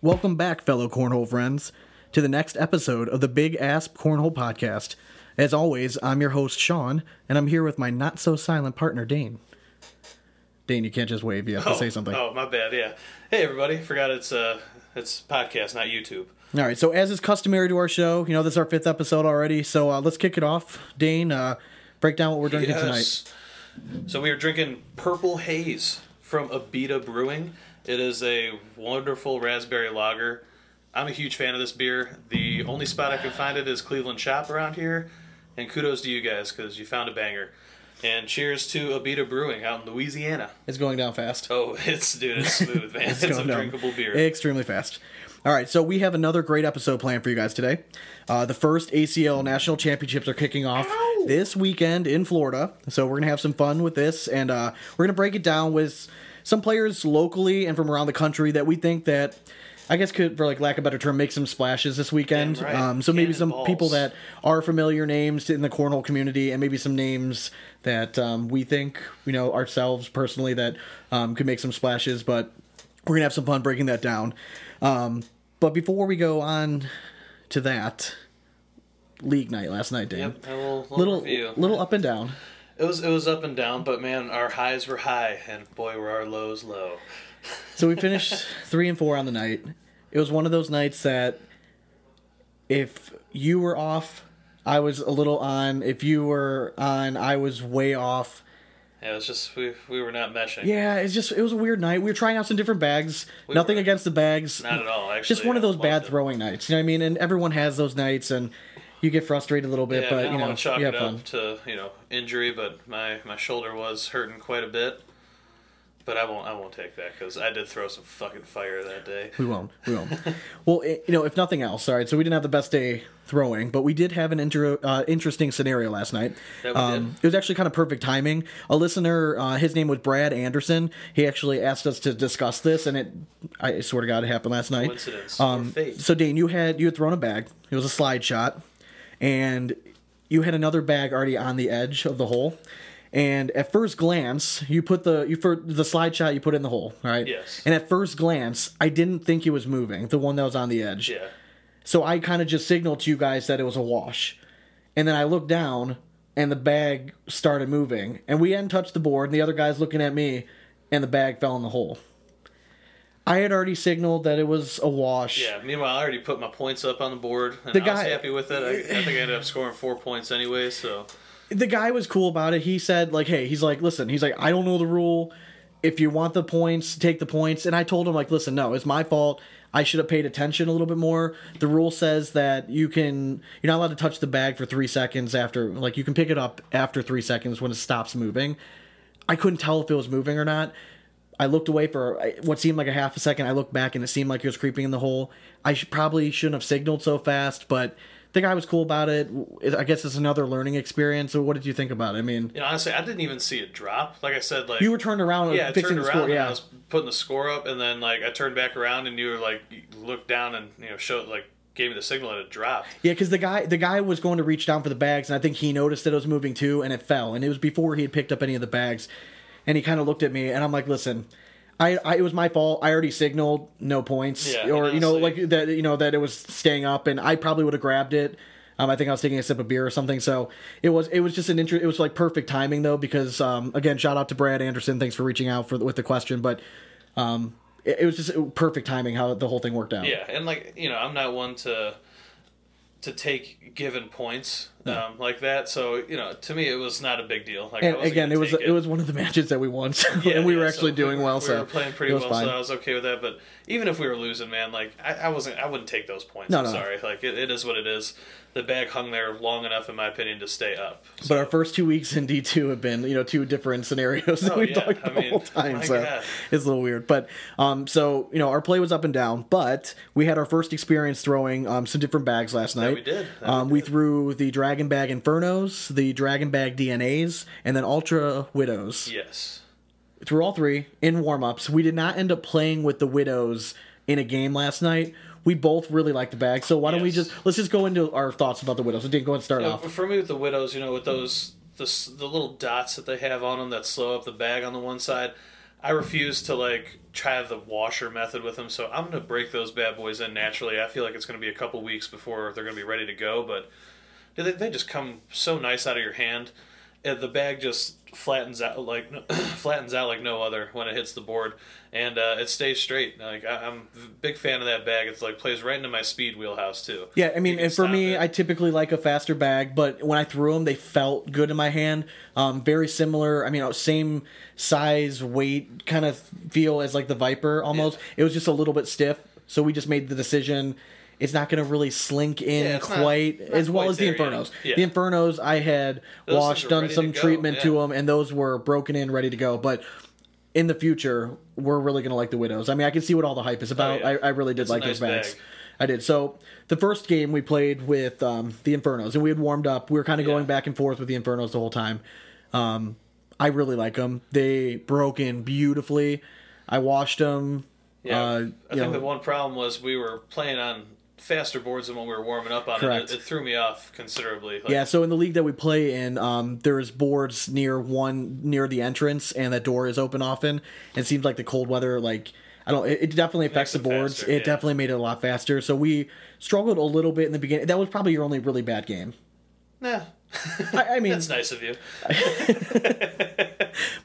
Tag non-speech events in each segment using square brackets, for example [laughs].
Welcome back, fellow cornhole friends, to the next episode of the Big Ass Cornhole Podcast. As always, I'm your host, Sean, and I'm here with my not so silent partner, Dane. Dane, you can't just wave, you have to say something. Oh, my bad. Yeah. Hey, everybody. Forgot it's uh it's podcast, not YouTube. All right, so as is customary to our show, you know, this is our fifth episode already, so uh, let's kick it off. Dane, uh, break down what we're drinking tonight. So we are drinking Purple Haze from Abita Brewing. It is a wonderful raspberry lager. I'm a huge fan of this beer. The only spot I can find it is Cleveland Shop around here. And kudos to you guys because you found a banger. And cheers to Abita Brewing out in Louisiana. It's going down fast. Oh, it's dude, it's smooth, [laughs] man. it's, a down drinkable beer. Extremely fast. All right, so we have another great episode planned for you guys today. Uh, the first ACL National Championships are kicking off this weekend in Florida, so we're gonna have some fun with this, and uh, we're gonna break it down with some players locally and from around the country that we think that. I guess could, for like lack of a better term, make some splashes this weekend. Damn right. Um, so maybe some Cannonballs. people that are familiar names in the cornhole community, and maybe some names that um, we think you know ourselves personally that um, could make some splashes. But we're gonna have some fun breaking that down. Um, but before we go on to that, league night last night, Dan. Yep, a little, little, Little, review. little up and down. It was it was up and down, but man, our highs were high, and boy, were our lows low. So we finished [laughs] three and four on the night. It was one of those nights that if you were off, I was a little on. If you were on, I was way off. Yeah, it was just we we were not meshing. Yeah, it's just it was a weird night. We were trying out some different bags. We Nothing were. against the bags. Not at all. Actually, just one of those bad it. throwing nights. You know what I mean? And everyone has those nights, and you get frustrated a little bit. Yeah, but I you know, chalk you it up fun. to you know injury, but my my shoulder was hurting quite a bit. But I won't I won't take that because I did throw some fucking fire that day. We won't. We won't. [laughs] well, i you know, if nothing else, all right. So we didn't have the best day throwing, but we did have an inter- uh, interesting scenario last night. Um, did. It was actually kind of perfect timing. A listener, uh, his name was Brad Anderson. He actually asked us to discuss this, and it, I swear to God, it happened last night. Coincidence Um, fate. so Dane, you had you had thrown a bag. It was a slide shot, and you had another bag already on the edge of the hole. And at first glance, you put the you for the slide shot you put in the hole, right? Yes. And at first glance, I didn't think it was moving, the one that was on the edge. Yeah, So I kind of just signaled to you guys that it was a wash. And then I looked down and the bag started moving. And we hadn't touched the board, and the other guy's looking at me, and the bag fell in the hole. I had already signaled that it was a wash. yeah. Meanwhile, I already put my points up on the board, and The I guy- was happy with it. I, I think I ended up scoring four points anyway. So the guy was cool about it. He said, like, hey, he's like, listen, he's like, I don't know the rule. If you want the points, take the points. And I told him, like, listen, no, it's my fault. I should have paid attention a little bit more. The rule says that you can, you're not allowed to touch the bag for three seconds after, like, you can pick it up after three seconds when it stops moving. I couldn't tell if it was moving or not. I looked away for uh, what seemed like a half a second. I looked back and it seemed like it was creeping in the hole. I should, probably shouldn't have signaled so fast, but the guy was cool about it. I guess it's another learning experience. So, what did you think about it? I mean, you know, honestly, I didn't even see it drop. Like I said, like you were turned around, yeah, I fixing turned the around score. and Yeah, I was putting the score up, and then like I turned back around, and you were like looked down and you know showed like gave me the signal that it dropped. yeah, because the guy, the guy was going to reach down for the bags, and I think he noticed that it was moving too, and it fell, and it was before he had picked up any of the bags, and he kind of looked at me, and I'm like, listen. I, I, it was my fault. I already signaled no points, Yeah, or you know, like that, you know, that it was staying up, and I probably would have grabbed it. Um, I think I was taking a sip of beer or something. So it was, it was just an interest. It was like perfect timing though, because um, again, shout out to Brad Anderson. Thanks for reaching out for with the question, but um, it, it was just perfect timing how the whole thing worked out. Yeah, and like you know, I'm not one to to take given points um, like that. So you know, to me, it was not a big deal. Like And again, it was take it. was one of the [laughs] matches that we won, so, Yeah, and [laughs] we were actually so doing we, well. We so were playing pretty well, fine. so I was okay with that. But even if we were losing, man, like I, I wasn't, I wouldn't take those points. No, I'm no. sorry. Like it, it is what it is. The bag hung there long enough, in my opinion, to stay up. But our first two weeks in D two have been, you know, two different scenarios that Oh, we've yeah. talked I the mean, whole time. so God. it's a little weird. But um, so you know, our play was up and down, but we had our first experience throwing um some different bags last night. we did. That Um, we we did. threw the Dragon Bag Infernos, the Dragon Bag DNAs, and then Ultra Widows. yes, through all three in warm ups. We did not end up playing with the widows in a game last night. We both really like the bag, so why don't we Yes. just let's just go into our thoughts about the widows. So, Dane, go ahead and start off. for me with the widows, you know, with those the s- the little dots that they have on them that slow up the bag on the one side. I refuse to like try the washer method with them, so I'm gonna break those bad boys in naturally. I feel like it's gonna be a couple weeks before they're gonna be ready to go, but dude, they, they just come so nice out of your hand. And the bag just flattens out like [clears throat] flattens out like no other when it hits the board, and uh, it stays straight. Like I, I'm a big fan of that bag. It's like plays right into my speed wheelhouse too. Yeah, I mean, and for me, it. I typically like a faster bag, but when I threw them, they felt good in my hand. Um, very similar. I mean, uh, same size, weight, kind of feel as like the Viper almost. It was just a little bit stiff, so we just made the decision. It's not going to really slink in Yeah, it's not- quite not as well quite as the. Infernos. Yeah. The Infernos, I had Those washed, done some to treatment to them, and those were broken in, ready to go. But in the future, we're really going to like the Widows. I mean, I can see what all the hype is about. Oh, yeah. I, I really did like nice those bags. bag. I did. So the first game we played with um, the Infernos, and we had warmed up. We were kind of going back and forth with the Infernos the whole time. Um, I really like them. They broke in beautifully. I washed them. Yeah, uh, I think know, the one problem was we were playing on faster boards than when we were warming up on Correct. it. It, threw me off considerably. Like, Yeah, so in the league that we play in, um, there's boards near one near the entrance, and that door is open often. It seems like the cold weather, like I don't, it, it definitely affects the boards. faster, it yeah. definitely made it a lot faster. So we struggled a little bit in the beginning. That was probably your only really bad game. Nah. I, I [laughs] mean, That's nice of you. [laughs] [laughs]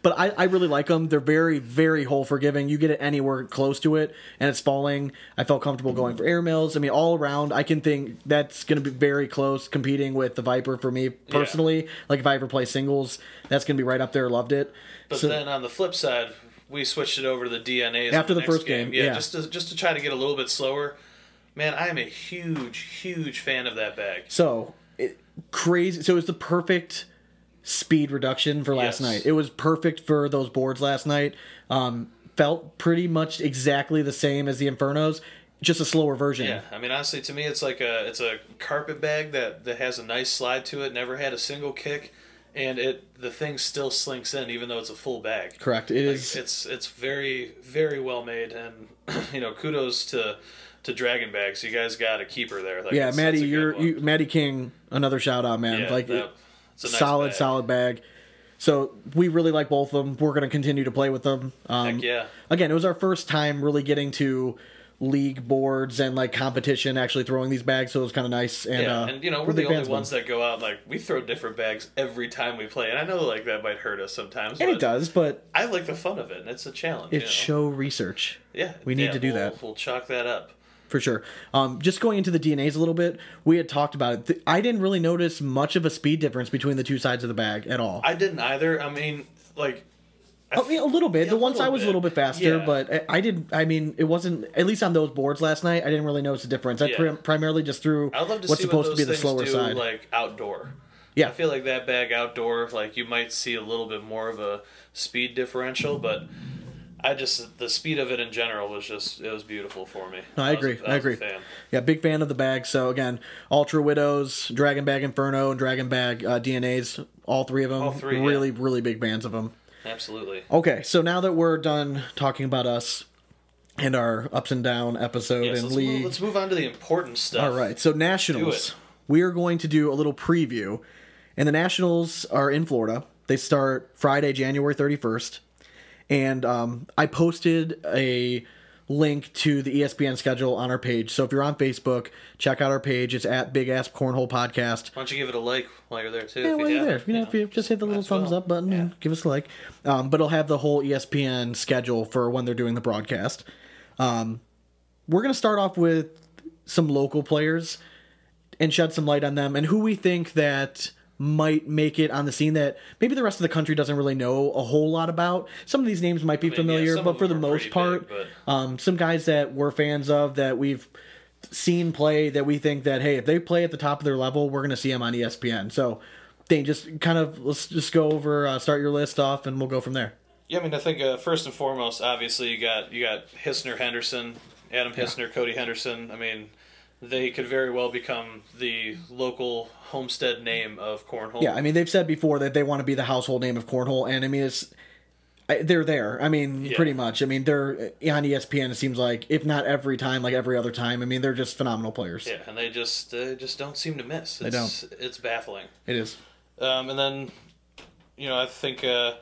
but I, I really like them. They're very, very hole forgiving. You get it anywhere close to it, and it's falling. I felt comfortable going for airmails. I mean, all around, I can think that's going to be very close competing with the Viper for me personally. Like if I ever play singles, that's going to be right up there. Loved it. But So- then on the flip side, we switched it over to the DNAs After in the first game, yeah. just to, just to try to get a little bit slower. Man, I am a huge, huge fan of that bag. So it, crazy. So it's the perfect speed reduction for last Yes. night. It was perfect for those boards last night. Um, felt pretty much exactly the same as the Infernos, just a slower version. Yeah, I mean, honestly, to me, it's like a it's a carpet bag that that has a nice slide to it. Never had a single kick, and it the thing still slinks in even though it's a full bag. Correct. It Like, is. it's it's very very well made, and [clears throat] you know, kudos to to Dragon Bags. You guys got a keeper there. Like, yeah, Maddie, it's a good you're you, Maddie King. Another shout out, man. Yeah, like that- it's a nice solid, bag. solid bag. So we really like both of them. We're going to continue to play with them. Um, Heck yeah. Again, it was our first time really getting to league boards and like competition, actually throwing these bags. So it was kind of nice. And, Yeah, uh, and you know we're the only fans of them. ones that go out like we throw different bags every time we play, and I know like that might hurt us sometimes. And it does, but I like the fun of it, and it's a challenge. it's you know? show research. yeah, we need yeah, to do we'll- that. We'll chalk that up. For sure. Um, just going into the DNAs a little bit, we had talked about it. Th- I didn't really notice much of a speed difference between the two sides of the bag at all. I didn't either. I mean, like, I I mean, a little bit. Yeah, the one side was a little bit faster, Yeah. but I- I did. I mean, it wasn't at least on those boards last night. I didn't really notice a difference. I Yeah. pri- primarily just threw I'd love to what's supposed what to be the slower do, side. like outdoor. yeah, I feel like that bag outdoor, like you might see a little bit more of a speed differential, but I just the speed of it in general was just it was beautiful for me. No, I a- agree. was I a agree. fan. yeah, big fan of the bag. So again, Ultra Widows, Dragon Bag Inferno, and Dragon Bag uh, DNAs. All three of them. All three, yeah. really, really big fans of them. Absolutely. Okay, so now that we're done talking about us and our ups and down episode Yes, and let's, league. move, let's move on to the important stuff. All right, so Nationals. We are going to do a little preview, and the Nationals are in Florida. They start Friday, January thirty first, and um, I posted a link to the ESPN schedule on our page. So if you're on Facebook, check out our page. It's at Big Ass Cornhole Podcast. Why don't you give it a like while you're there too? Yeah, if while you you're there, you know, if you just hit the little thumbs well. up button Yeah. and give us a like. Um, but it'll have the whole ESPN schedule for when they're doing the broadcast. Um, we're gonna start off with some local players and shed some light on them and who we think that might make it on the scene that maybe the rest of the country doesn't really know a whole lot about. Some of these names might be mean, familiar, some but for the most part, big, um, some guys that we're fans of that we've seen play that we think that hey, if they play at the top of their level, we're going to see them on ESPN. So, Dane, just kind of let's just go over, uh, start your list off, and we'll go from there. Yeah, I mean, I think uh, first and foremost, obviously, you got you got Hissner Henderson, Adam Hissner, Cody Henderson. I mean, they could very well become the local homestead name of cornhole. Yeah, I mean they've said before that they want to be the household name of cornhole, and I mean it's they're there. I mean, Yeah. pretty much. I mean, they're on ESPN. It seems like if not every time, like every other time. I mean, they're just phenomenal players. yeah, and they just they just don't seem to miss. It's, don't. It's baffling. It is. Um, and then, you know, I think uh,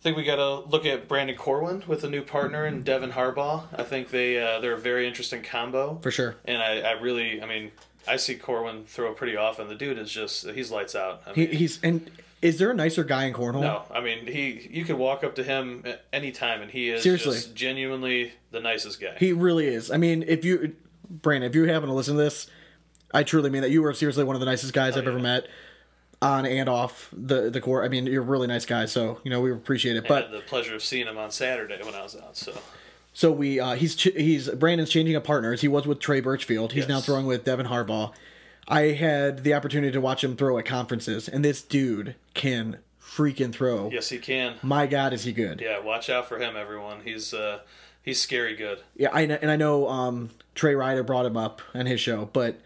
I think we got to look at Brandon Corwin with a new partner and Devin Harbaugh. I think they uh, they're a very interesting combo. For sure. And I, I really, I mean, I see Corwin throw pretty often. The dude is just he's lights out. I He, he's and is there a nicer guy in cornhole? no, I mean he you could walk up to him at any time and he is Seriously. just genuinely the nicest guy. He really is. I mean, if you, Brandon, if you happen to listen to this, I truly mean that you are seriously one of the nicest guys I've ever met, on and off the the court. I mean, you're a really nice guy, so you know we appreciate it. I But had the pleasure of seeing him on Saturday when I was out. So so we, uh, he's ch- he's Brandon's changing up partners. He was with Trey Birchfield. He's now throwing with Devin Harbaugh. I had the opportunity to watch him throw at conferences, and this dude can freaking throw. yes, he can. My God, is he good? Yeah, watch out for him, everyone. He's uh he's scary good. Yeah, I and I know um, Trey Ryder brought him up on his show, but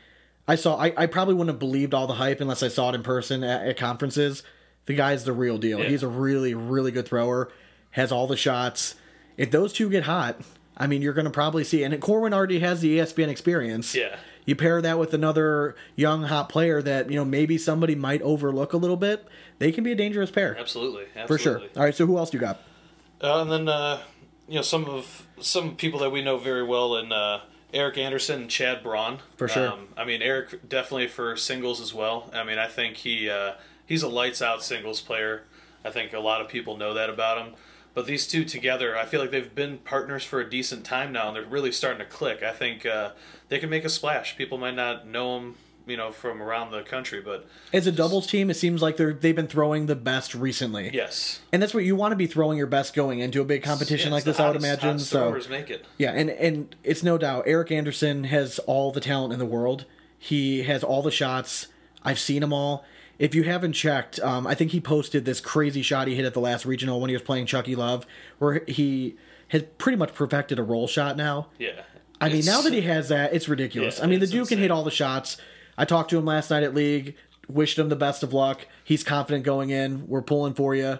I saw I, I probably wouldn't have believed all the hype unless I saw it in person at, at conferences. The guy's the real deal. Yeah. He's a really really good thrower. Has all the shots. If those two get hot, I mean, you're going to probably see. And Corwin already has the ESPN experience. Yeah. You pair that with another young hot player that you know maybe somebody might overlook a little bit. They can be a dangerous pair Absolutely, absolutely. for sure. All right, so who else do you got? Uh, and then uh, you know some of some people that we know very well in uh, Eric Anderson and Chad Braun. For sure. Um, I mean Eric definitely for singles as well. I mean I think he uh, he's a lights out singles player. I think a lot of people know that about him. But these two together, I feel like they've been partners for a decent time now, and they're really starting to click. I think uh, they can make a splash. People might not know them, you know, from around the country, but As a doubles team, it seems like they're they've been throwing the best recently. yes, And that's what you want to be throwing your best going into a big competition Yeah, like this, the I would imagine. So make it. yeah, and and it's no doubt Eric Anderson has all the talent in the world. He has all the shots. I've seen them all. If you haven't checked, um, I think he posted this crazy shot he hit at the last regional when he was playing Chucky Love, where he has pretty much perfected a roll shot now. Yeah. I mean, It's- now that he has that, it's ridiculous. Yeah, I mean, the dude can hit all the shots. I talked to him last night at league. Wished him the best of luck. He's confident going in. We're pulling for you.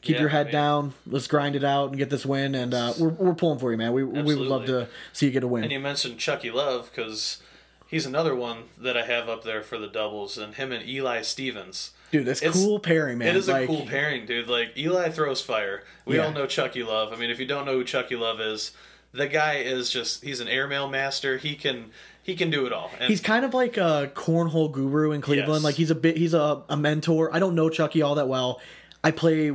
Keep Yeah, your head I mean- down. Let's grind it out and get this win. And uh, we're we're pulling for you, man. We we would love to see you get a win. And you mentioned Chucky Love because he's another one that I have up there for the doubles, and him and Eli Stevens. dude, this it's- cool pairing, man. It is like, a cool pairing, dude. Like Eli throws fire. We Yeah. all know Chucky Love. I mean, if you don't know who Chucky Love is, the guy is just—he's an airmail master. He can he can do it all. And He's kind of like a cornhole guru in Cleveland. Yes. Like he's a bit. He's a, a mentor. I don't know Chucky all that well. I play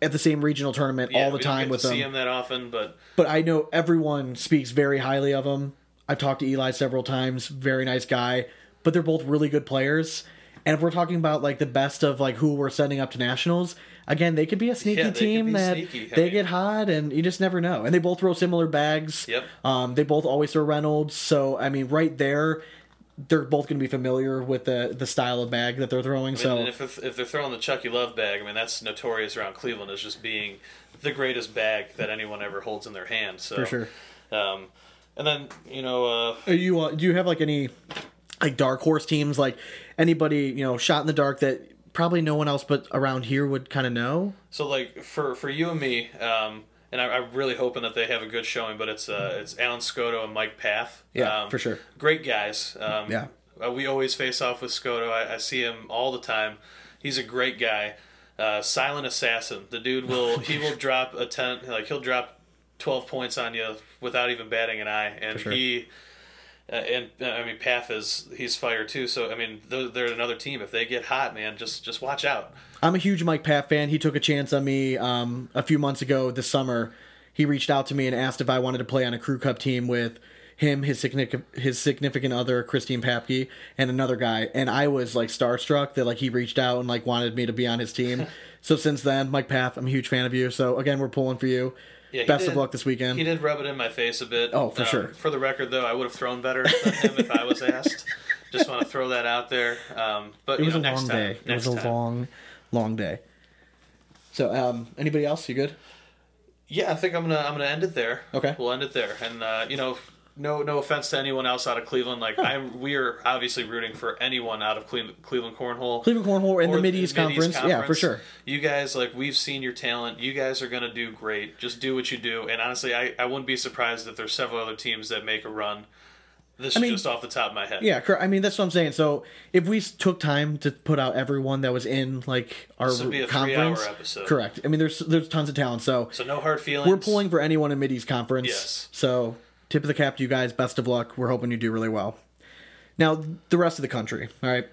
at the same regional tournament yeah, all the time with him. see him that often, but but I know everyone speaks very highly of him. I've talked to Eli several times. Very nice guy. But they're both really good players. And if we're talking about like the best of like who we're sending up to nationals, again, they could be a sneaky Yeah, team that sneaky. I they mean- get hot, and you just never know. And they both throw similar bags. Yep. Um, they both always throw Reynolds. So I mean, right there, they're both going to be familiar with the the style of bag that they're throwing. so if, if they're throwing the Chucky Love bag, I mean that's notorious around Cleveland as just being the greatest bag that anyone ever holds in their hand. So for sure. Um, and then you know, uh, Are you uh, do you have like any like dark horse teams like anybody you know shot in the dark that probably no one else but around here would kind of know? so like for for you and me, um, and I, I'm really hoping that they have a good showing. But it's uh, it's Alan Scotto and Mike Path. Yeah, um, for sure. Great guys. Um, Yeah. uh, we always face off with Scotto. I, I see him all the time. He's a great guy. Uh, silent assassin. The dude will [laughs] he will drop a ten like he'll drop twelve points on you without even batting an eye, and sure. he. Uh, and uh, I mean, Path is he's fire too. So I mean, they're, they're another team. If they get hot, man, just just watch out. I'm a huge Mike Path fan. He took a chance on me um, a few months ago this summer. He reached out to me and asked if I wanted to play on a crew cup team with him, his significant his significant other Christine Papke, and another guy. And I was like starstruck that like he reached out and like wanted me to be on his team. [laughs] so since then, Mike Path, I'm a huge fan of you. So again, we're pulling for you. Yeah, Best did- of luck this weekend. He did rub it in my face a bit. Oh, for Um, sure. For the record, though, I would have thrown better than him if I was asked. [laughs] Just want to throw that out there. Um, but It you was know, a next long time, day. It was a time. long, long day. So, um, anybody else? You good? Yeah, I think I'm gonna I'm gonna end it there. Okay. we'll end it there. And uh, you know, no no offense to anyone else out of Cleveland. Like I'm, we're obviously rooting for anyone out of Cleveland, Cleveland Cornhole. Cleveland Cornhole in the Mid East Conference. Yeah, for sure. You guys, like, we've seen your talent. You guys are going to do great. Just do what you do. And honestly, I, I wouldn't be surprised if there's several other teams that make a run. This I is mean- just off the top of my head. Yeah, I mean that's what I'm saying. So if we took time to put out everyone that was in like our This would be a conference, correct? I mean there's there's tons of talent. So So no hard feelings. we're pulling for anyone in Mid East Conference. Yes. So tip of the cap to you guys. Best of luck. We're hoping you do really well. Now the rest of the country. All right.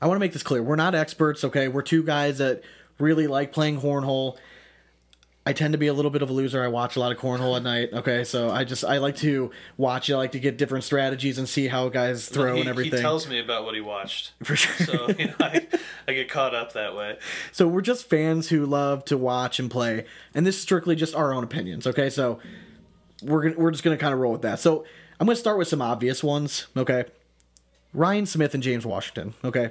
I want to make this clear. We're not experts. Okay, we're two guys that really like playing cornhole. I tend to be a little bit of a loser. I watch a lot of cornhole at night. Okay, so I just I like to watch. I like to get different strategies and see how guys throw he, and everything. He tells me about what he watched. [laughs] for sure. So you know, I, I get caught up that way. So we're just fans who love to watch and play, and this is strictly just our own opinions. Okay, so we're gonna, we're just gonna kind of roll with that. So I'm gonna start with some obvious ones. Okay, Ryan Smith and James Washington. Okay,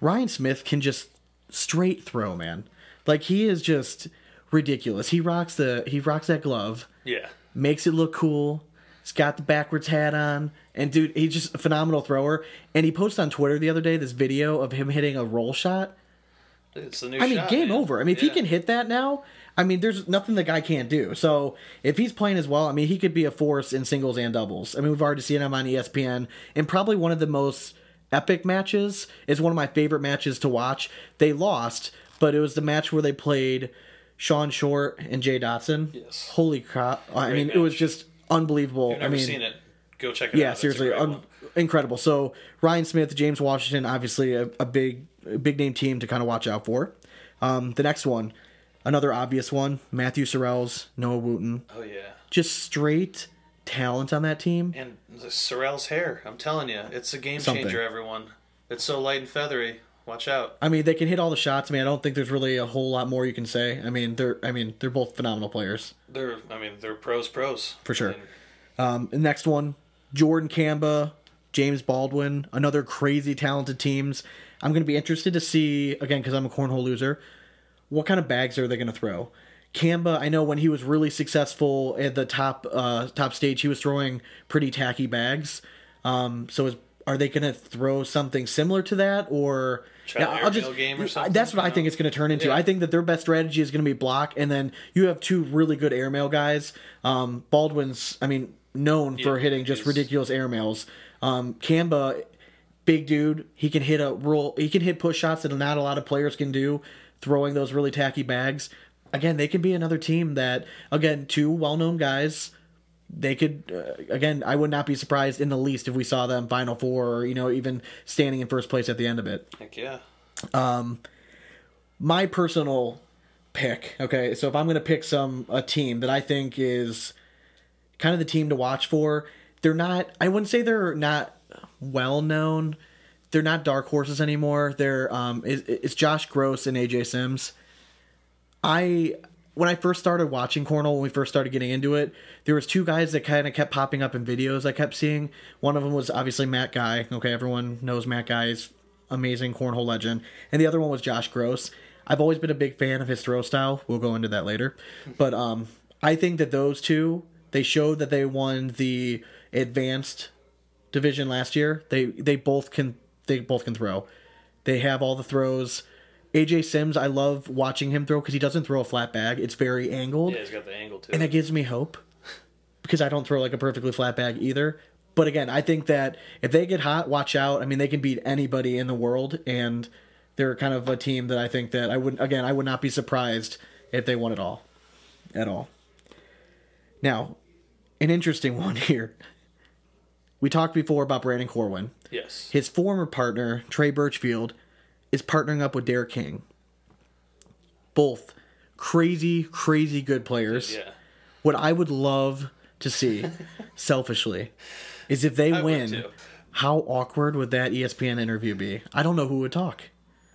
Ryan Smith can just straight throw, man. Like he is just ridiculous. He rocks the he rocks that glove, Yeah. makes it look cool. He's got the backwards hat on, and dude, he's just a phenomenal thrower. And he posted on Twitter the other day this video of him hitting a roll shot. It's the new I mean, shot, game man. over. I mean, if he can hit that now, I mean, there's nothing the guy can't do. So if he's playing as well, I mean, he could be a force in singles and doubles. I mean, we've already seen him on ESPN, and probably one of the most epic matches is one of my favorite matches to watch. They lost, but it was the match where they played Sean Short and Jay Dotson. Yes. Holy crap! I Great mean, it was just unbelievable. If you've never I mean, seen it, go check it out. yeah, seriously, un- incredible. So Ryan Smith, James Washington, obviously a, a big, a big name team to kind of watch out for. Um, the next one, another obvious one, Matthew Sorrells, Noah Wooten, Oh yeah. just straight talent on that team. And Sorrell's hair, I'm telling you, it's a game Something. changer. Everyone, it's so light and feathery. Watch out. I mean, they can hit all the shots. I mean, I don't think there's really a whole lot more you can say. I mean, they're, I mean, they're both phenomenal players They're, I mean, they're pros, pros for sure. I mean, Um, the next one, Jordan Camba, James Baldwin, another crazy talented teams. I'm going to be interested to see again because I'm a cornhole loser. What kind of bags are they going to throw? Camba, I know when he was really successful at the top uh, top stage, he was throwing pretty tacky bags. Um, so is, are they going to throw something similar to that, or Try an airmail game or something, That's what I think it's going to turn into. Yeah. I think that their best strategy is going to be block, and then you have two really good airmail guys. Um, Baldwin's, I mean, known for hitting just ridiculous airmails. Um, Camba, big dude, he can hit a roll. He can hit push shots that not a lot of players can do, throwing those really tacky bags. Again, they can be another team that, again, two well-known guys. They could, uh, again, I would not be surprised in the least if we saw them Final Four or you know even standing in first place at the end of it heck yeah. Um, my personal pick. Okay, so if I'm going to pick some a team that I think is kind of the team to watch for, they're not. I wouldn't say they're not well known. They're not dark horses anymore. They're um, it's, it's Josh Gross and AJ Sims. I when I first started watching cornhole, when we first started getting into it, there was two guys that kind of kept popping up in videos I kept seeing. One of them was obviously Matt Guy. Okay, everyone knows Matt Guy is amazing cornhole legend, and the other one was Josh Gross. I've always been a big fan of his throw style. We'll go into that later, but um, I think that those two they showed that they won the advanced division last year. They they both can they both can throw. They have all the throws. AJ Sims, I love watching him throw because he doesn't throw a flat bag. It's very angled, Yeah, he's got the angle too. and that gives me hope [laughs] because I don't throw like a perfectly flat bag either. But again, I think that if they get hot, watch out. I mean, they can beat anybody in the world, and they're kind of a team that I think that I would again I would not be surprised if they won it all, at all. Now, an interesting [laughs] one here. We talked before about Brandon Corwin. yes. His former partner, Trey Birchfield, is partnering up with Derek King. Both crazy, crazy good players. yeah. What I would love to see, [laughs] selfishly, is if they I win, how awkward would that ESPN interview be? I don't know who would talk.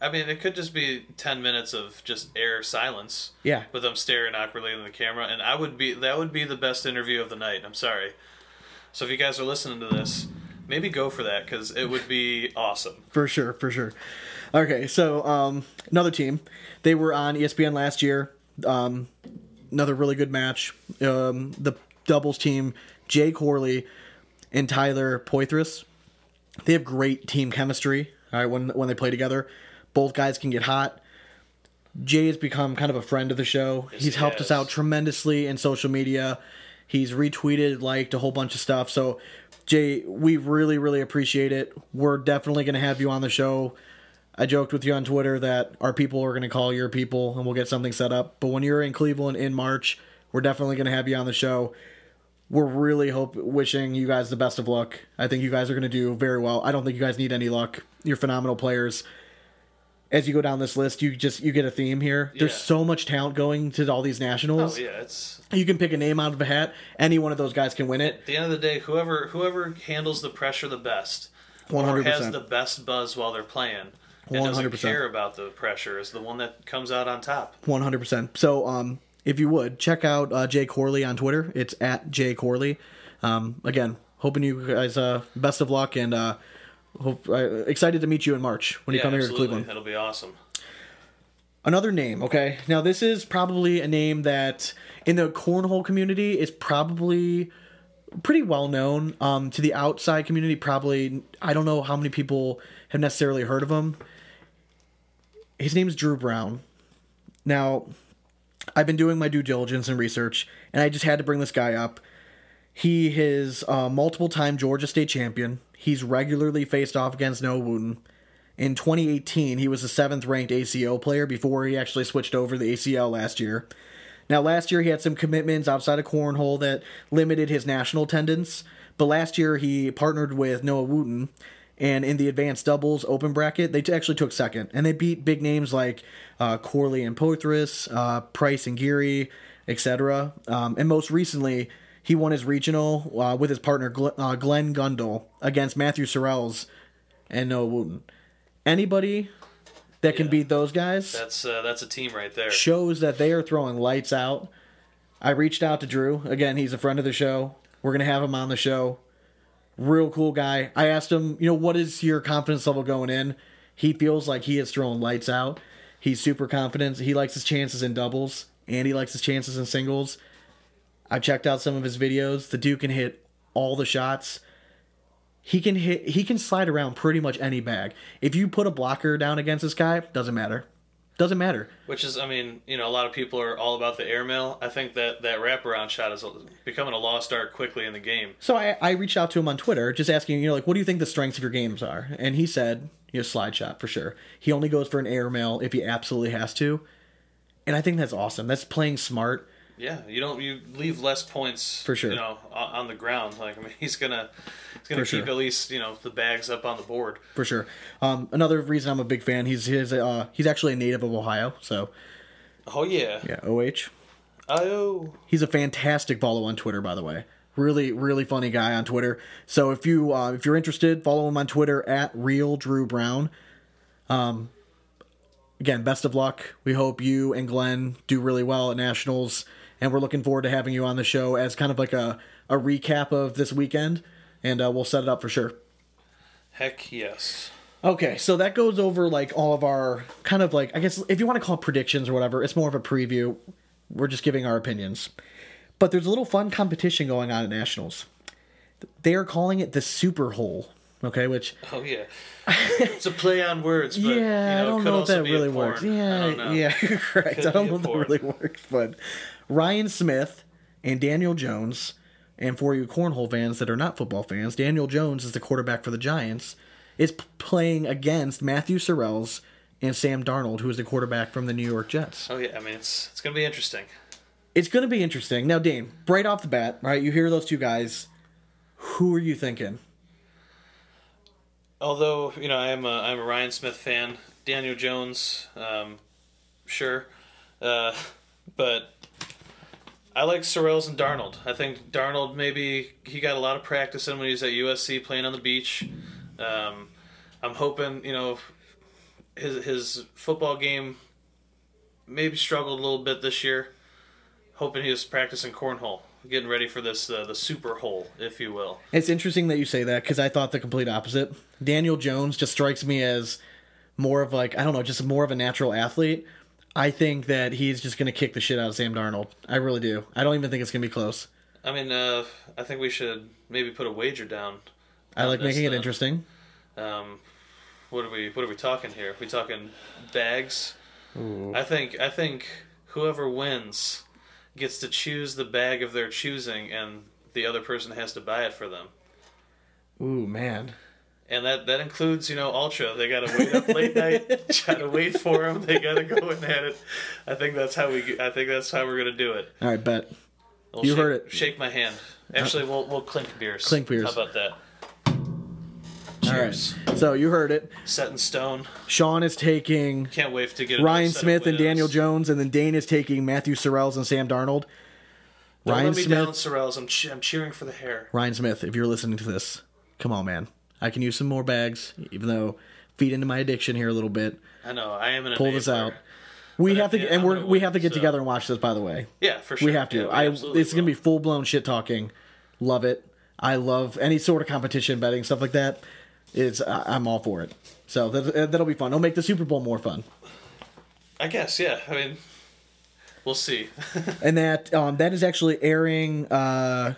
I mean, it could just be ten minutes of just air silence. Yeah. With them staring awkwardly in the camera, and I would be that would be the best interview of the night. I'm sorry. So if you guys are listening to this, maybe go for that because it would be awesome. For sure, for sure. Okay, so um, another team. They were on ESPN last year. Um, another really good match. Um, the doubles team, Jay Corley and Tyler Poitras. They have great team chemistry. All right, when when they play together, both guys can get hot. Jay has become kind of a friend of the show. Yes, He's he helped us out tremendously in social media. He's retweeted, liked a whole bunch of stuff. So, Jay, we really, really appreciate it. We're definitely going to have you on the show. I joked with you on Twitter that our people are going to call your people and we'll get something set up. But when you're in Cleveland in March, we're definitely going to have you on the show. We're really hope wishing you guys the best of luck. I think you guys are going to do very well. I don't think you guys need any luck. You're phenomenal players. As you go down this list, you just you get a theme here. There's so much talent going to all these nationals. Oh yeah, it's You can pick a name out of a hat. Any one of those guys can win it. at the end of the day, whoever whoever handles the pressure the best, One or has the best buzz while they're playing, and doesn't 100%. care about the pressure, is the one that comes out on top. One hundred percent. So, um, if you would check out uh, Jay Corley on Twitter, it's at Jay Corley. Um, again, hoping you guys uh, best of luck and uh, hope uh, excited to meet you in March when you yeah, come here to. Cleveland. That'll be awesome. Another name, okay. Now this is probably a name that in the cornhole community is probably pretty well known. Um, to the outside community, probably I don't know how many people have necessarily heard of him. His name is Drew Brown. Now, I've been doing my due diligence and research, and I just had to bring this guy up. He is a multiple time Georgia State champion. He's regularly faced off against Noah Wooten. In 2018, he was a seventh ranked ACO player before he actually switched over to the ACL last year. Now, last year he had some commitments outside of cornhole that limited his national attendance, but last year he partnered with Noah Wooten, and in the advanced doubles open bracket, they t- actually took second, and they beat big names like uh, Corley and Poitras, uh, Price and Geary, etc. Um, and most recently, he won his regional uh, with his partner Gl- uh, Glenn Gundle against Matthew Sorrells and Noah Wooten. Anybody that can beat those guys That's uh, that's a team right there. shows that they are throwing lights out. I reached out to Drew. Again, he's a friend of the show. We're going to have him on the show. Real cool guy. I asked him, you know, what is your confidence level going in? He feels like he is throwing lights out. He's super confident. He likes his chances in doubles and he likes his chances in singles. I checked out some of his videos. The dude can hit all the shots. He can hit he can slide around pretty much any bag. If you put a blocker down against this guy, doesn't matter. Doesn't matter. Which is, I mean, you know, a lot of people are all about the airmail. I think that that wraparound shot is becoming a lost art quickly in the game. So I, I reached out to him on Twitter, just asking, you know, like, what do you think the strengths of your games are? And he said, you know, slide shot for sure. He only goes for an airmail if he absolutely has to. And I think that's awesome. That's playing smart. Yeah, you don't you leave less points For sure. You know, on, the ground. Like I mean, [laughs] he's gonna he's gonna For keep sure. at least you know the bags up on the board. for sure. Um, another reason I'm a big fan, he's his uh, he's actually a native of Ohio, so Oh yeah. yeah, OH. Oh. He's a fantastic follow on Twitter, by the way. Really, really funny guy on Twitter. So if you uh, if you're interested, follow him on Twitter at real Drew Brown. Um, again, best of luck. We hope you and Glenn do really well at nationals, and we're looking forward to having you on the show as kind of like a a recap of this weekend, and uh, we'll set it up for sure. Heck yes. Okay, so that goes over like all of our kind of like I guess if you want to call it predictions or whatever, it's more of a preview. We're just giving our opinions. But there's a little fun competition going on at nationals. They are calling it the Super Hole. Okay, which Oh yeah. it's a play on words, but yeah, you know, I don't [laughs] know if that really works. Yeah, yeah, correct. I don't know if that really works, but Ryan Smith and Daniel Jones, and for you cornhole fans that are not football fans, Daniel Jones is the quarterback for the Giants, is playing against Matthew Sorrells and Sam Darnold, who is the quarterback from the New York Jets. Oh yeah, I mean it's it's gonna be interesting. It's going to be interesting. Now, Dane, right off the bat, right? You hear those two guys. Who are you thinking? Although you know I am a I'm a Ryan Smith fan. Daniel Jones, um, sure, uh, [laughs] but I like Sorrells and Darnold. I think Darnold maybe he got a lot of practice in when he was at USC playing on the beach. Um, I'm hoping you know his his football game maybe struggled a little bit this year. Hoping he was practicing cornhole, getting ready for this uh, the super hole, if you will. It's interesting that you say that because I thought the complete opposite. Daniel Jones just strikes me as more of like I don't know, just more of a natural athlete. I think that he's just going to kick the shit out of Sam Darnold. I really do. I don't even think it's going to be close. I mean, uh, I think we should maybe put a wager down. I like making it uh, interesting. Um, what are we? What are we talking here? we talking bags? I think. I think whoever wins gets to choose the bag of their choosing, and the other person has to buy it for them. Ooh man. And that, that includes, you know, Ultra. They got to wait up late night, [laughs] try to wait for them. They got to go in at it. I think that's how we. I think that's how we're gonna do it. All right, bet. We'll You shake, heard it. Shake my hand. Actually, we'll we'll clink beers. Clink beers. How about that? All Cheers. right. So you heard it. Set in stone. Sean is taking Can't wait to get Ryan another set of Smith and Daniel. Jones, and then Dane is taking Matthew Sorrells and Sam Darnold. Don't Ryan let me Smith. down, Sorrells. I'm che- I'm cheering for the hair. Ryan Smith, if you're listening to this, come on, man. I can use some more bags, even though feed into my addiction here a little bit. I know. I am an Pull this out. We have to, and we're we have to get so- together and watch this. By the way, Yeah, for sure. we have to. Yeah, we I it's gonna be full blown shit talking. Love it. I love any sort of competition betting stuff like that. It's I- I'm all for it. So that, that'll be fun. It'll make the Super Bowl more fun. I guess. Yeah. I mean, we'll see. [laughs] And that um, that is actually airing. Uh,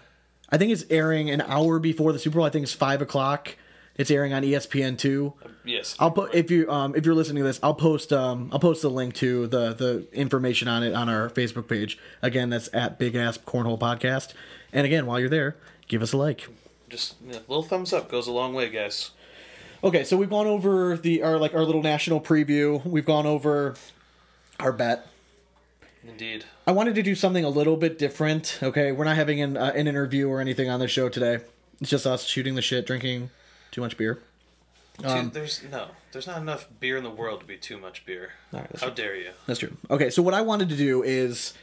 I think it's airing an hour before the Super Bowl. I think it's five o'clock. It's airing on ESPN two. yes. I'll put if you um if you're listening to this, I'll post um I'll post the link to the the information on it on our Facebook page. Again, that's at Big Ass Cornhole Podcast. And again, while you're there, give us a like. Just yeah, little thumbs up goes a long way, guys. Okay, so we've gone over the our like our little national preview. We've gone over our bet. Indeed. I wanted to do something a little bit different. Okay, we're not having an uh, an interview or anything on the show today. It's just us shooting the shit, drinking too much beer. Um, Dude, there's no, there's not enough beer in the world to be too much beer. right, How dare you? That's true. Okay, so what I wanted to do is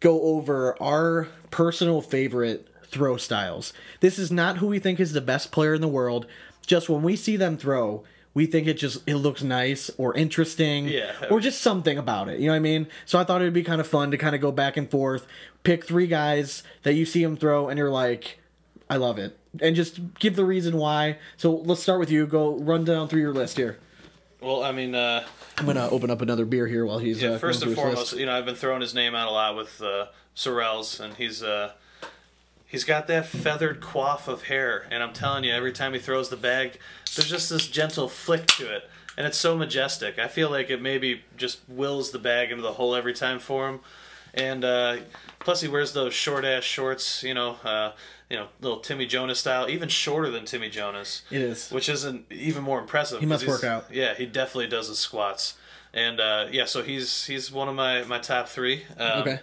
go over our personal favorite throw styles. This is not who we think is the best player in the world. Just when we see them throw, we think it just it looks nice or interesting, Yeah. or just something about it. You know what I mean? So I thought it would be kind of fun to kind of go back and forth, pick three guys that you see them throw, and you're like, I love it, and just give the reason why. So let's start with you. Go run down through your list here. Well, I mean, uh, I'm gonna open up another beer here while he's yeah. uh, first and foremost, you know, I've been throwing his name out a lot with uh, Sorrells, and he's uh, he's got that feathered coif of hair, and I'm telling you, every time he throws the bag, there's just this gentle flick to it, and it's so majestic. I feel like it maybe just wills the bag into the hole every time for him, and uh, plus he wears those short ass shorts, you know, uh, you know, little Timmy Jonas style, even shorter than Timmy Jonas. It is. which isn't even more impressive. He must work out. Yeah, he definitely does his squats, and uh, yeah, so he's he's one of my my top three. Um, Okay.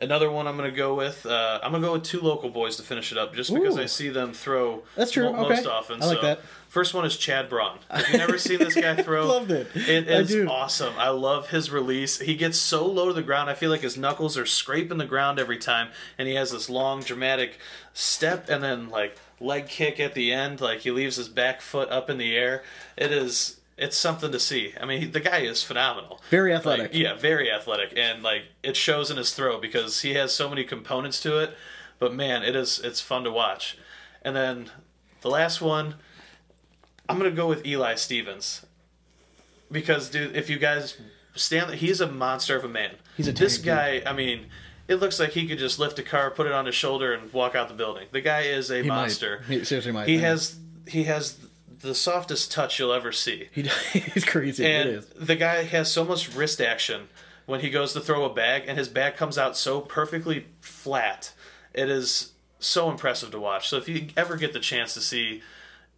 Another one I'm gonna go with. Uh, I'm gonna go with two local boys to finish it up, just because Ooh. I see them throw. That's true, mo- okay. Most often, I like so. that. First one is Chad Braun. Have you never seen this guy [laughs] throw? Loved it. It is I awesome. I love his release. He gets so low to the ground. I feel like his knuckles are scraping the ground every time, and he has this long, dramatic step and then like leg kick at the end. Like he leaves his back foot up in the air. It is. It's something to see. I mean, he, the guy is phenomenal. Very Like, athletic. yeah, very athletic, and like it shows in his throw because he has so many components to it. But man, it is it's fun to watch. And then the last one, I'm gonna go with Eli Stevens because dude, if you guys stand, he's a monster of a man. He's a this guy. I mean. It looks like he could just lift a car, put it on his shoulder, and walk out the building. The guy is a He might. monster. He seriously might. He man. has he has the softest touch you'll ever see. [laughs] He, [laughs] he's crazy. And is. the guy has so much wrist action when he goes to throw a bag, and his bag comes out so perfectly flat. It is so impressive to watch. So if you ever get the chance to see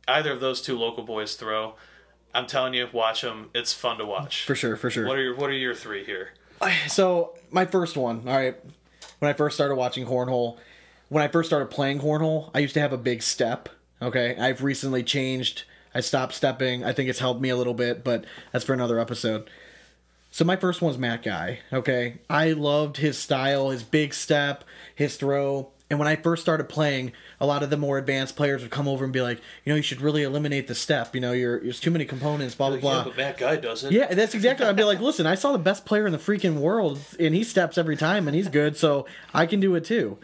either of those two local boys throw, I'm telling you, watch them. It's fun to watch. For sure, for sure. What are your What are your three here? So my first one, all right. When I first started watching cornhole, when I first started playing cornhole, I used to have a big step. Okay, I've recently changed. I stopped stepping. I think it's helped me a little bit, but that's for another episode. So my first one's Matt Guy. Okay, I loved his style, his big step, his throw. And when I first started playing, a lot of the more advanced players would come over and be like, you know, you should really eliminate the step. You know, you're, there's too many components. Blah blah blah. Yeah, but Matt guy doesn't. Yeah, that's exactly. I'd be like, listen, I saw the best player in the freaking world, and he steps every time, and he's good, so I can do it too.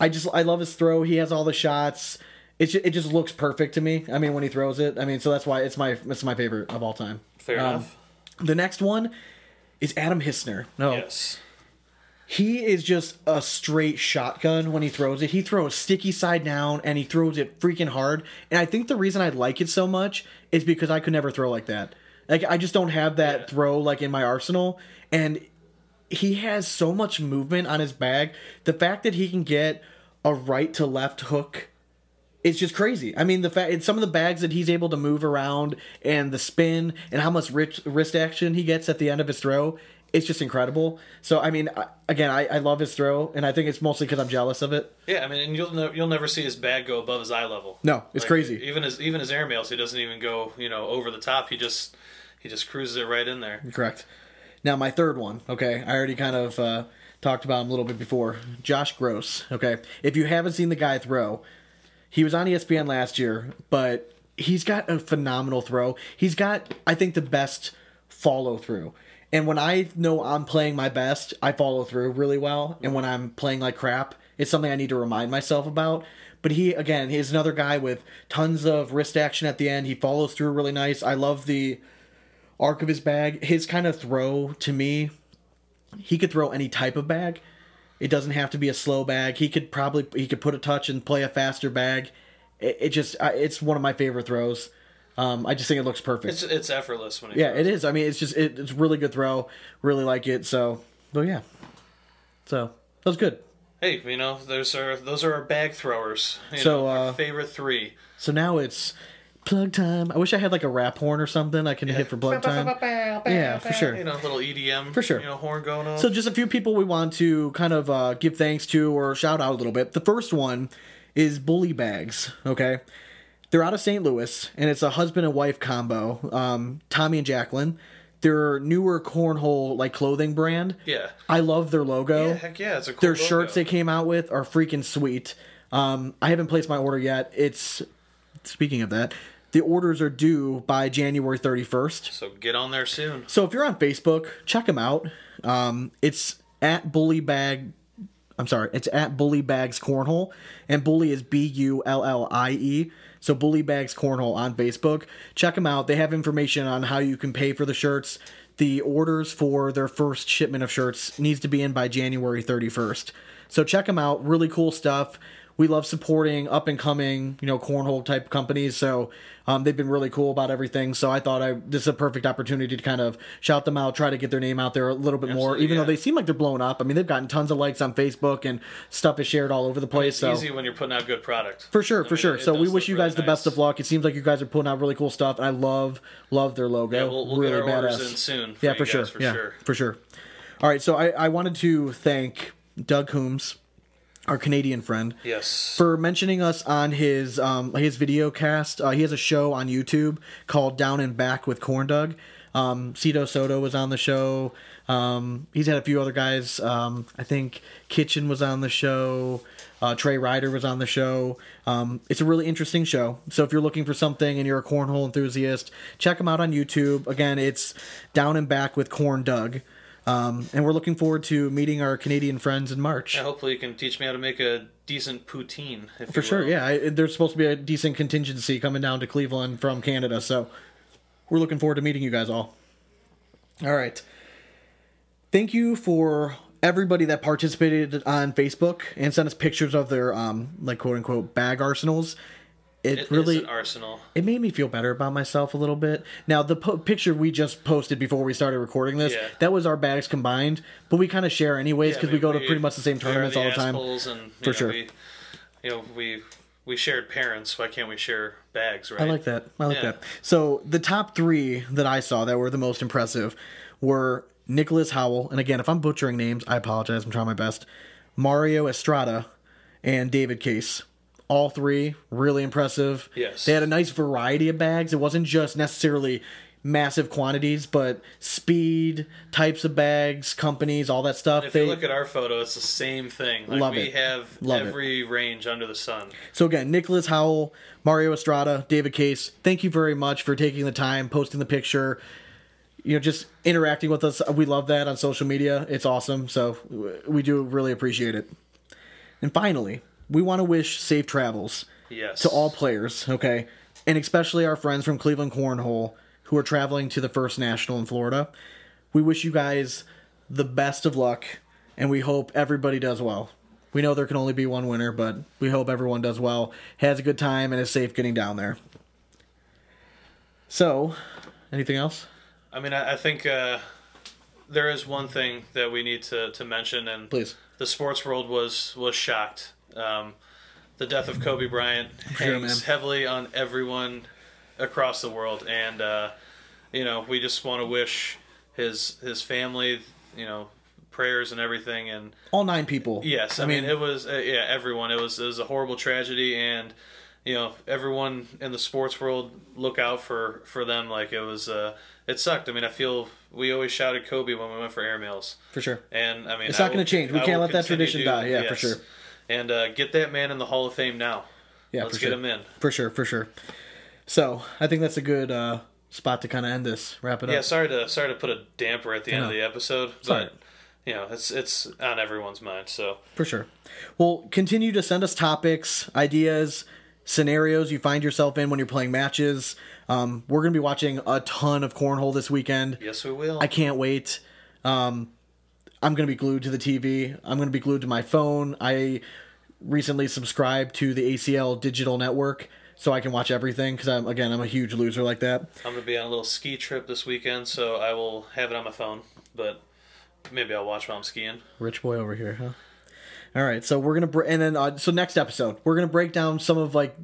I just, I love his throw. He has all the shots. It just, it just looks perfect to me. I mean, when he throws it, I mean, so that's why it's my, it's my favorite of all time. Fair Um, enough. The next one is Adam Hissner. No, Yes. he is just a straight shotgun when he throws it. He throws sticky side down and he throws it freaking hard. And I think the reason I like it so much is because I could never throw like that. Like I just don't have that Yeah. throw like in my arsenal. And he has so much movement on his bag. The fact that he can get a right to left hook it's just crazy. I mean, the fact some of the bags that he's able to move around and the spin and how much wrist, wrist action he gets at the end of his throw, it's just incredible. So, I mean, I, again, I, I love his throw, and I think it's mostly because I'm jealous of it. Yeah, I mean, and you'll ne- you'll never see his bag go above his eye level. No, it's Like, crazy. Even his even his airmails, he doesn't even go you know over the top. He just he just cruises it right in there. Correct. Now, my third one, okay, I already kind of uh, talked about him a little bit before. Josh Gross, okay. If you haven't seen the guy throw, he was on ESPN last year, but he's got a phenomenal throw. He's got, I think, the best follow through. And when I know I'm playing my best, I follow through really well. And when I'm playing like crap, it's something I need to remind myself about. But he, again, he's another guy with tons of wrist action at the end. He follows through really nice. I love the arc of his bag. His kind of throw to me, he could throw any type of bag. It doesn't have to be a slow bag. He could probably he could put a touch and play a faster bag. It, it just it's one of my favorite throws. Um, I just think it looks perfect. It's it's effortless when he yeah, throws. it is. I mean, it's just it, it's a really good throw. Really like it. So, but yeah. So that was good. Hey, you know, those are those are our bag throwers. You So, know, our uh, favorite three. So now it's plug time. I wish I had like a rap horn or something I can hit for plug time. Yeah, for sure. You know, little EDM For sure. You know, horn going on. So just a few people we want to kind of uh, give thanks to or shout out a little bit. The first one is Bullie Bags. Okay, they're out of St. Louis, and it's a husband and wife combo. Um, Tommy and Jacqueline. They're newer cornhole like clothing brand. yeah. I love their logo. Yeah, heck yeah, it's a cool their logo. shirts they came out with are freaking sweet. Um, I haven't placed my order yet. It's speaking of that, the orders are due by January 31st. So get on there soon. So if you're on Facebook, check them out. Um, it's at Bullie Bag. I'm sorry, it's at Bullie Bags Cornhole, and Bullie is B U L L I E. So Bullie Bags Cornhole on Facebook. Check them out. They have information on how you can pay for the shirts. The orders for their first shipment of shirts needs to be in by January 31st. So check them out. Really cool stuff. We love supporting up and coming, you know, cornhole type companies. So um, they've been really cool about everything. So I thought I this is a perfect opportunity to kind of shout them out, try to get their name out there a little bit more. Even yeah. though they seem like they're blowing up. I mean, they've gotten tons of likes on Facebook and stuff is shared all over the place. It's so easy when you're putting out good product. for sure, I for mean, sure. it So we wish you guys really the best of luck. It seems like you guys are putting out really cool stuff, and I love love their logo. Yeah, we'll, we'll really get our badass. orders in soon. For yeah, for guys, sure. For yeah, sure. for sure. All right, so I, I wanted to thank Doug Coombs, our Canadian friend, Yes. for mentioning us on his um, his video cast. Uh, he has a show on YouTube called Down and Back with Corn Doug. Um, Cito Soto was on the show. Um, he's had a few other guys. Um, I think Kitchen was on the show. Uh, Trey Ryder was on the show. Um, it's a really interesting show. So if you're looking for something and you're a cornhole enthusiast, check him out on YouTube. Again, it's Down and Back with Corn Doug. Um, and we're looking forward to meeting our Canadian friends in March. Yeah, hopefully you can teach me how to make a decent poutine. If For sure, yeah. I, there's supposed to be a decent contingency coming down to Cleveland from Canada, so we're looking forward to meeting you guys all. All right. Thank you for everybody that participated on Facebook and sent us pictures of their um like quote unquote bag arsenals. It, It really arsenal. it made me feel better about myself a little bit. Now, the po- picture we just posted before we started recording this, Yeah. that was our bags combined, but we kind of share anyways because I we mean, go to pretty much the same we tournaments all the time. And, For know, sure. We, you know, we we shared parents. Why can't we share bags, right? I like that. I like Yeah. that. So the top three that I saw that were the most impressive were Nicholas Howell, and again, if I'm butchering names, I apologize. I'm trying my best. Mario Estrada and David Case. All three really impressive. Yes. They had a nice variety of bags. It wasn't just necessarily massive quantities, but speed, types of bags, companies, all that stuff. If they you look at our photo, it's the same thing. Like Love we it. have Love it. every range under the sun. So again, Nicholas Howell, Mario Estrada, David Case, thank you very much for taking the time, posting the picture, you know, just interacting with us. We love that on social media. It's awesome. So we do really appreciate it. And finally, we want to wish safe travels Yes. to all players, okay? And especially our friends from Cleveland Cornhole who are traveling to the first national in Florida. We wish you guys the best of luck and we hope everybody does well. We know there can only be one winner, but we hope everyone does well, has a good time, and is safe getting down there. So, anything else? I mean, I, I think uh, there is one thing that we need to, to mention, and Please. the sports world was was shocked. Um, the death of Kobe Bryant [laughs] Sure, hangs man. heavily on everyone across the world, and uh, you know we just want to wish his his family, you know, prayers and everything, and All nine people. Yes, I, mean, it was uh, yeah everyone. It was it was a horrible tragedy, and you know everyone in the sports world look out for for them. Like it was, uh, it sucked. I mean, I feel we always shouted Kobe when we went for airmails, for sure. and I mean It's not gonna change. We I can't let that tradition to- die. Yeah, for sure. And uh, get that man in the Hall of Fame now. Yeah, Let's get sure. him in. For sure, for sure. So I think that's a good uh, spot to kind of end this. Wrap it Yeah, up. sorry to sorry to put a damper at the end of the episode, Sorry. but you know it's it's on everyone's mind. So For sure. Well, continue to send us topics, ideas, scenarios you find yourself in when you're playing matches. Um, we're gonna be watching a ton of cornhole this weekend. yes, we will. I can't wait. Um, I'm gonna be glued to the TV. I'm gonna be glued to my phone. I recently subscribed to the ACL digital network so I can watch everything because I'm again I'm a huge loser like that. I'm gonna be on a little ski trip this weekend, so I will have it on my phone, but maybe I'll watch while I'm skiing. Rich boy over here, huh? All right, so we're gonna br- and then uh, so next episode we're gonna break down some of like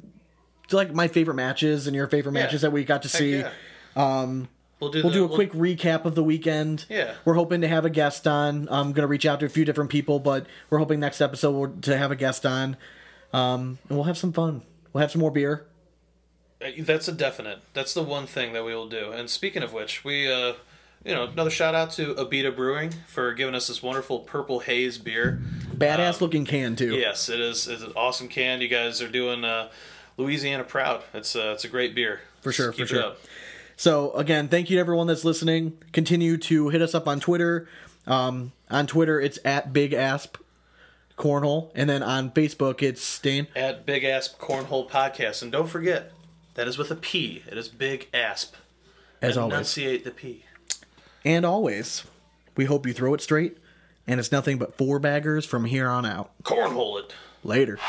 like my favorite matches and your favorite Yeah. matches that we got to Heck see. yeah. Um, we'll do We'll the- do a quick recap of the weekend. Yeah. We're hoping to have a guest on. I'm going to reach out to a few different people, but we're hoping next episode we'll, to have a guest on. Um, and we'll have some fun. We'll have some more beer. Uh, That's a definite. That's the one thing that we will do. And speaking of which, we, uh, you know, another shout out to Abita Brewing for giving us this wonderful purple haze beer. Badass looking can too. Yes, it is. It's an awesome can. You guys are doing uh, Louisiana proud. It's uh, it's a great beer For sure, for sure. So again, thank you to everyone that's listening. Continue to hit us up on Twitter. Um, on Twitter, it's at Big Asp Cornhole, and then on Facebook, it's Stain. At Big Asp Cornhole Podcast, and don't forget that is with a P. It is Big Asp. As always, Enunciate the P. and always, we hope you throw it straight, and it's nothing but four baggers from here on out. Cornhole it. Later.